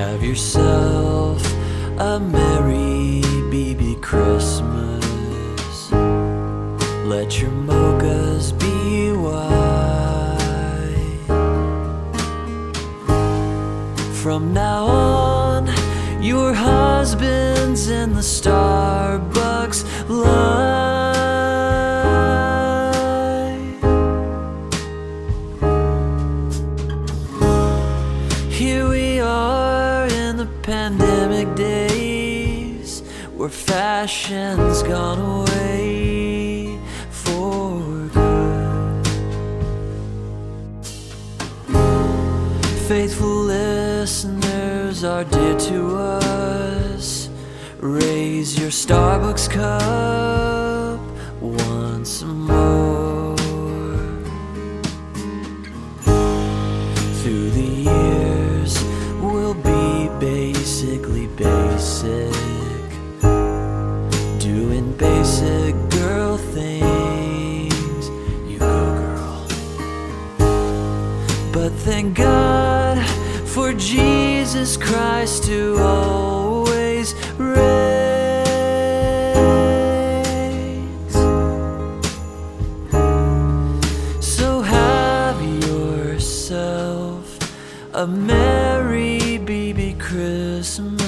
Have yourself a merry BB Christmas. Let your mochas be white. From now on, your husband's in the Starbucks line. Fashion's gone away for good. Faithful listeners are dear to us. Raise your Starbucks cup Christ who always reigns. So have yourself a merry BB Christmas.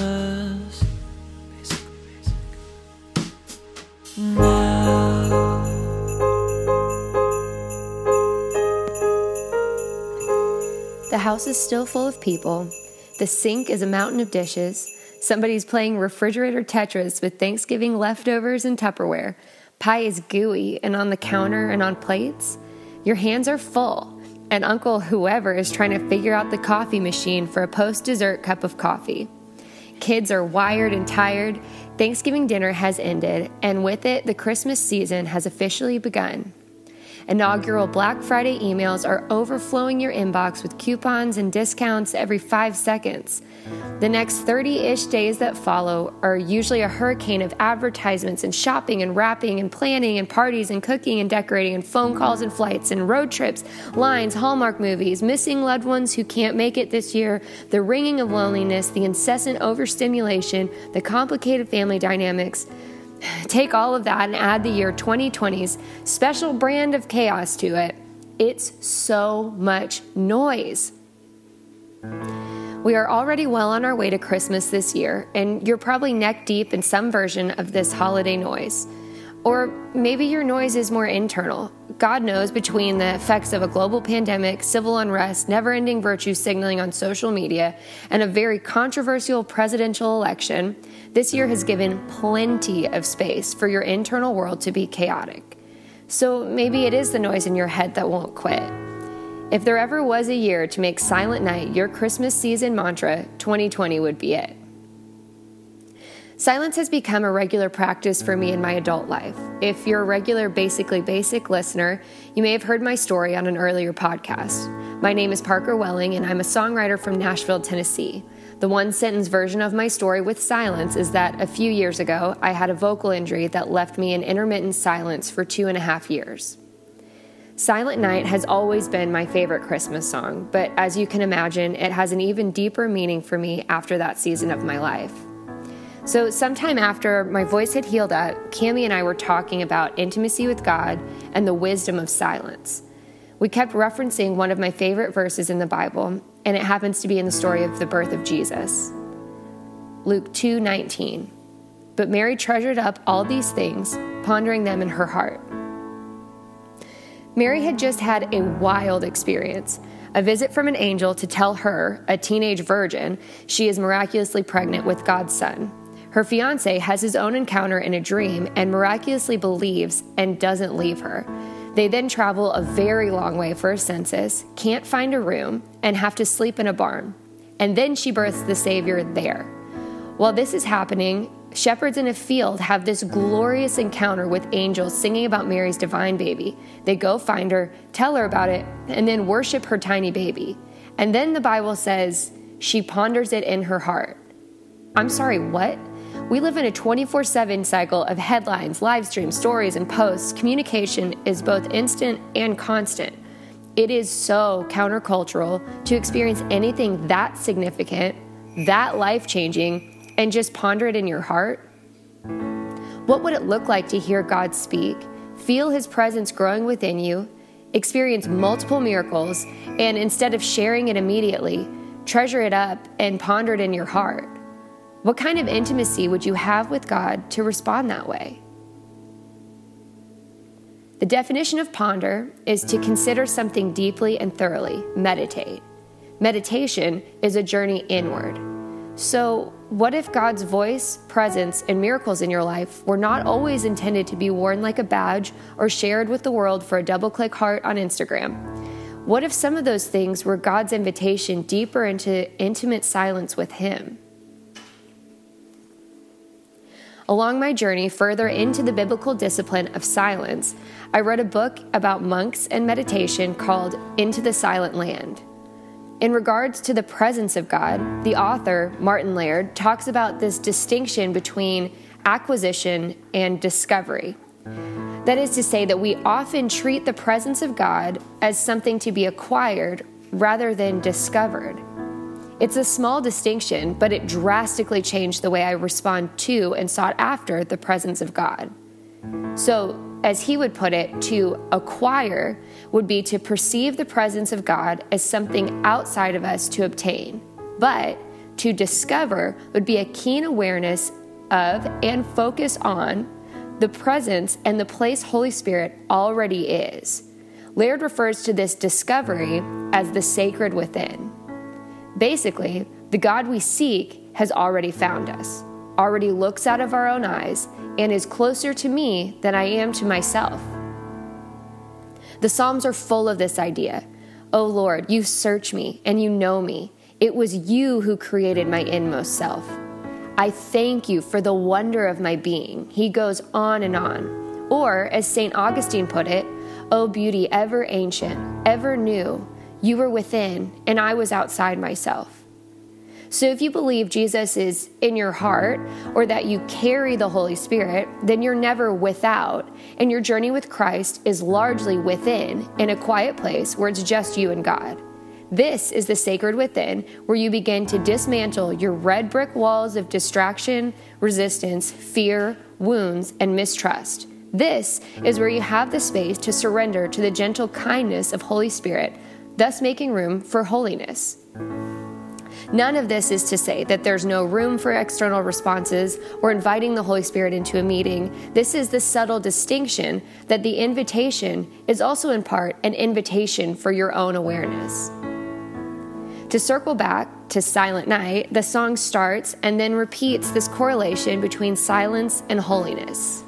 The house is still full of people. The sink is a mountain of dishes. Somebody's playing refrigerator Tetris with Thanksgiving leftovers and Tupperware. Pie is gooey and on the counter and on plates. Your hands are full, and Uncle whoever is trying to figure out the coffee machine for a post dessert cup of coffee. Kids are wired and tired. Thanksgiving dinner has ended, and with it, the Christmas season has officially begun. Inaugural Black Friday emails are overflowing your inbox with coupons and discounts every five seconds. The next 30 ish days that follow are usually a hurricane of advertisements and shopping and wrapping and planning and parties and cooking and decorating and phone calls and flights and road trips, lines, Hallmark movies, missing loved ones who can't make it this year, the ringing of loneliness, the incessant overstimulation, the complicated family dynamics. Take all of that and add the year 2020's special brand of chaos to it. It's so much noise. We are already well on our way to Christmas this year, and you're probably neck deep in some version of this holiday noise. Or maybe your noise is more internal. God knows between the effects of a global pandemic, civil unrest, never ending virtue signaling on social media, and a very controversial presidential election, this year has given plenty of space for your internal world to be chaotic. So maybe it is the noise in your head that won't quit. If there ever was a year to make Silent Night your Christmas season mantra, 2020 would be it. Silence has become a regular practice for me in my adult life. If you're a regular Basically Basic listener, you may have heard my story on an earlier podcast. My name is Parker Welling, and I'm a songwriter from Nashville, Tennessee. The one sentence version of my story with silence is that a few years ago, I had a vocal injury that left me in intermittent silence for two and a half years. Silent Night has always been my favorite Christmas song, but as you can imagine, it has an even deeper meaning for me after that season of my life. So, sometime after my voice had healed up, Cami and I were talking about intimacy with God and the wisdom of silence. We kept referencing one of my favorite verses in the Bible, and it happens to be in the story of the birth of Jesus. Luke 2:19. But Mary treasured up all these things, pondering them in her heart. Mary had just had a wild experience a visit from an angel to tell her, a teenage virgin, she is miraculously pregnant with God's son. Her fiance has his own encounter in a dream and miraculously believes and doesn't leave her. They then travel a very long way for a census, can't find a room, and have to sleep in a barn. And then she births the Savior there. While this is happening, shepherds in a field have this glorious encounter with angels singing about Mary's divine baby. They go find her, tell her about it, and then worship her tiny baby. And then the Bible says she ponders it in her heart. I'm sorry, what? We live in a 24 7 cycle of headlines, live streams, stories, and posts. Communication is both instant and constant. It is so countercultural to experience anything that significant that life changing, and just ponder it in your heart? What would it look like to hear God speak, feel His presence growing within you, experience multiple miracles, and instead of sharing it immediately, treasure it up and ponder it in your heart? What kind of intimacy would you have with God to respond that way? The definition of ponder is to consider something deeply and thoroughly, meditate. Meditation is a journey inward. So, what if God's voice, presence, and miracles in your life were not always intended to be worn like a badge or shared with the world for a double click heart on Instagram? What if some of those things were God's invitation deeper into intimate silence with Him? Along my journey further into the biblical discipline of silence, I read a book about monks and meditation called Into the Silent Land. In regards to the presence of God, the author, Martin Laird, talks about this distinction between acquisition and discovery. That is to say, that we often treat the presence of God as something to be acquired rather than discovered. It's a small distinction, but it drastically changed the way I respond to and sought after the presence of God. So, as he would put it, to acquire would be to perceive the presence of God as something outside of us to obtain. But to discover would be a keen awareness of and focus on the presence and the place Holy Spirit already is. Laird refers to this discovery as the sacred within. Basically, the God we seek has already found us, already looks out of our own eyes, and is closer to me than I am to myself. The Psalms are full of this idea. Oh Lord, you search me and you know me. It was you who created my inmost self. I thank you for the wonder of my being. He goes on and on. Or, as St. Augustine put it, O beauty ever ancient, ever new, you were within, and I was outside myself. So, if you believe Jesus is in your heart or that you carry the Holy Spirit, then you're never without, and your journey with Christ is largely within, in a quiet place where it's just you and God. This is the sacred within, where you begin to dismantle your red brick walls of distraction, resistance, fear, wounds, and mistrust. This is where you have the space to surrender to the gentle kindness of Holy Spirit thus making room for holiness. None of this is to say that there's no room for external responses or inviting the Holy Spirit into a meeting. This is the subtle distinction that the invitation is also in part an invitation for your own awareness. To circle back to Silent Night, the song starts and then repeats this correlation between silence and holiness.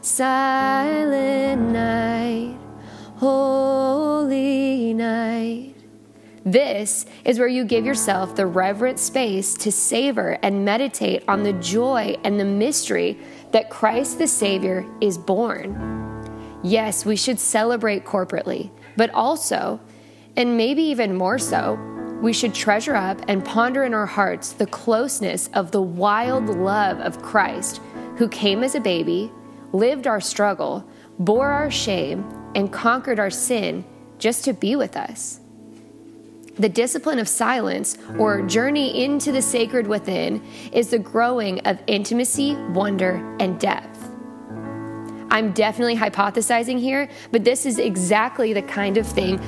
Silent night holy night. This is where you give yourself the reverent space to savor and meditate on the joy and the mystery that Christ the Savior is born. Yes, we should celebrate corporately, but also, and maybe even more so, we should treasure up and ponder in our hearts the closeness of the wild love of Christ, who came as a baby, lived our struggle, bore our shame, and conquered our sin just to be with us. The discipline of silence, or journey into the sacred within, is the growing of intimacy, wonder, and depth. I'm definitely hypothesizing here, but this is exactly the kind of thing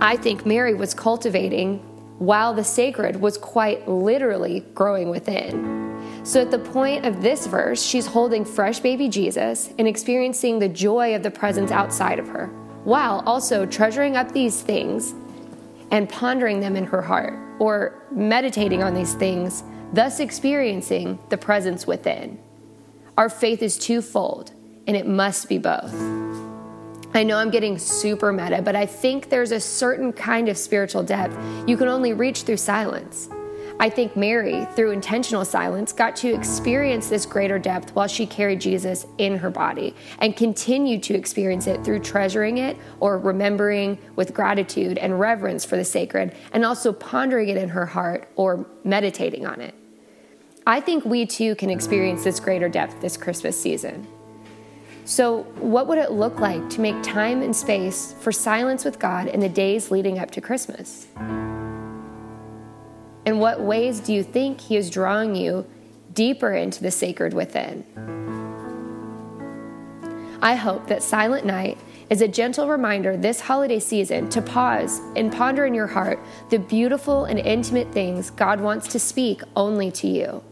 I think Mary was cultivating while the sacred was quite literally growing within. So, at the point of this verse, she's holding fresh baby Jesus and experiencing the joy of the presence outside of her, while also treasuring up these things and pondering them in her heart, or meditating on these things, thus experiencing the presence within. Our faith is twofold, and it must be both. I know I'm getting super meta, but I think there's a certain kind of spiritual depth you can only reach through silence. I think Mary, through intentional silence, got to experience this greater depth while she carried Jesus in her body and continued to experience it through treasuring it or remembering with gratitude and reverence for the sacred and also pondering it in her heart or meditating on it. I think we too can experience this greater depth this Christmas season. So, what would it look like to make time and space for silence with God in the days leading up to Christmas? In what ways do you think He is drawing you deeper into the sacred within? I hope that Silent Night is a gentle reminder this holiday season to pause and ponder in your heart the beautiful and intimate things God wants to speak only to you.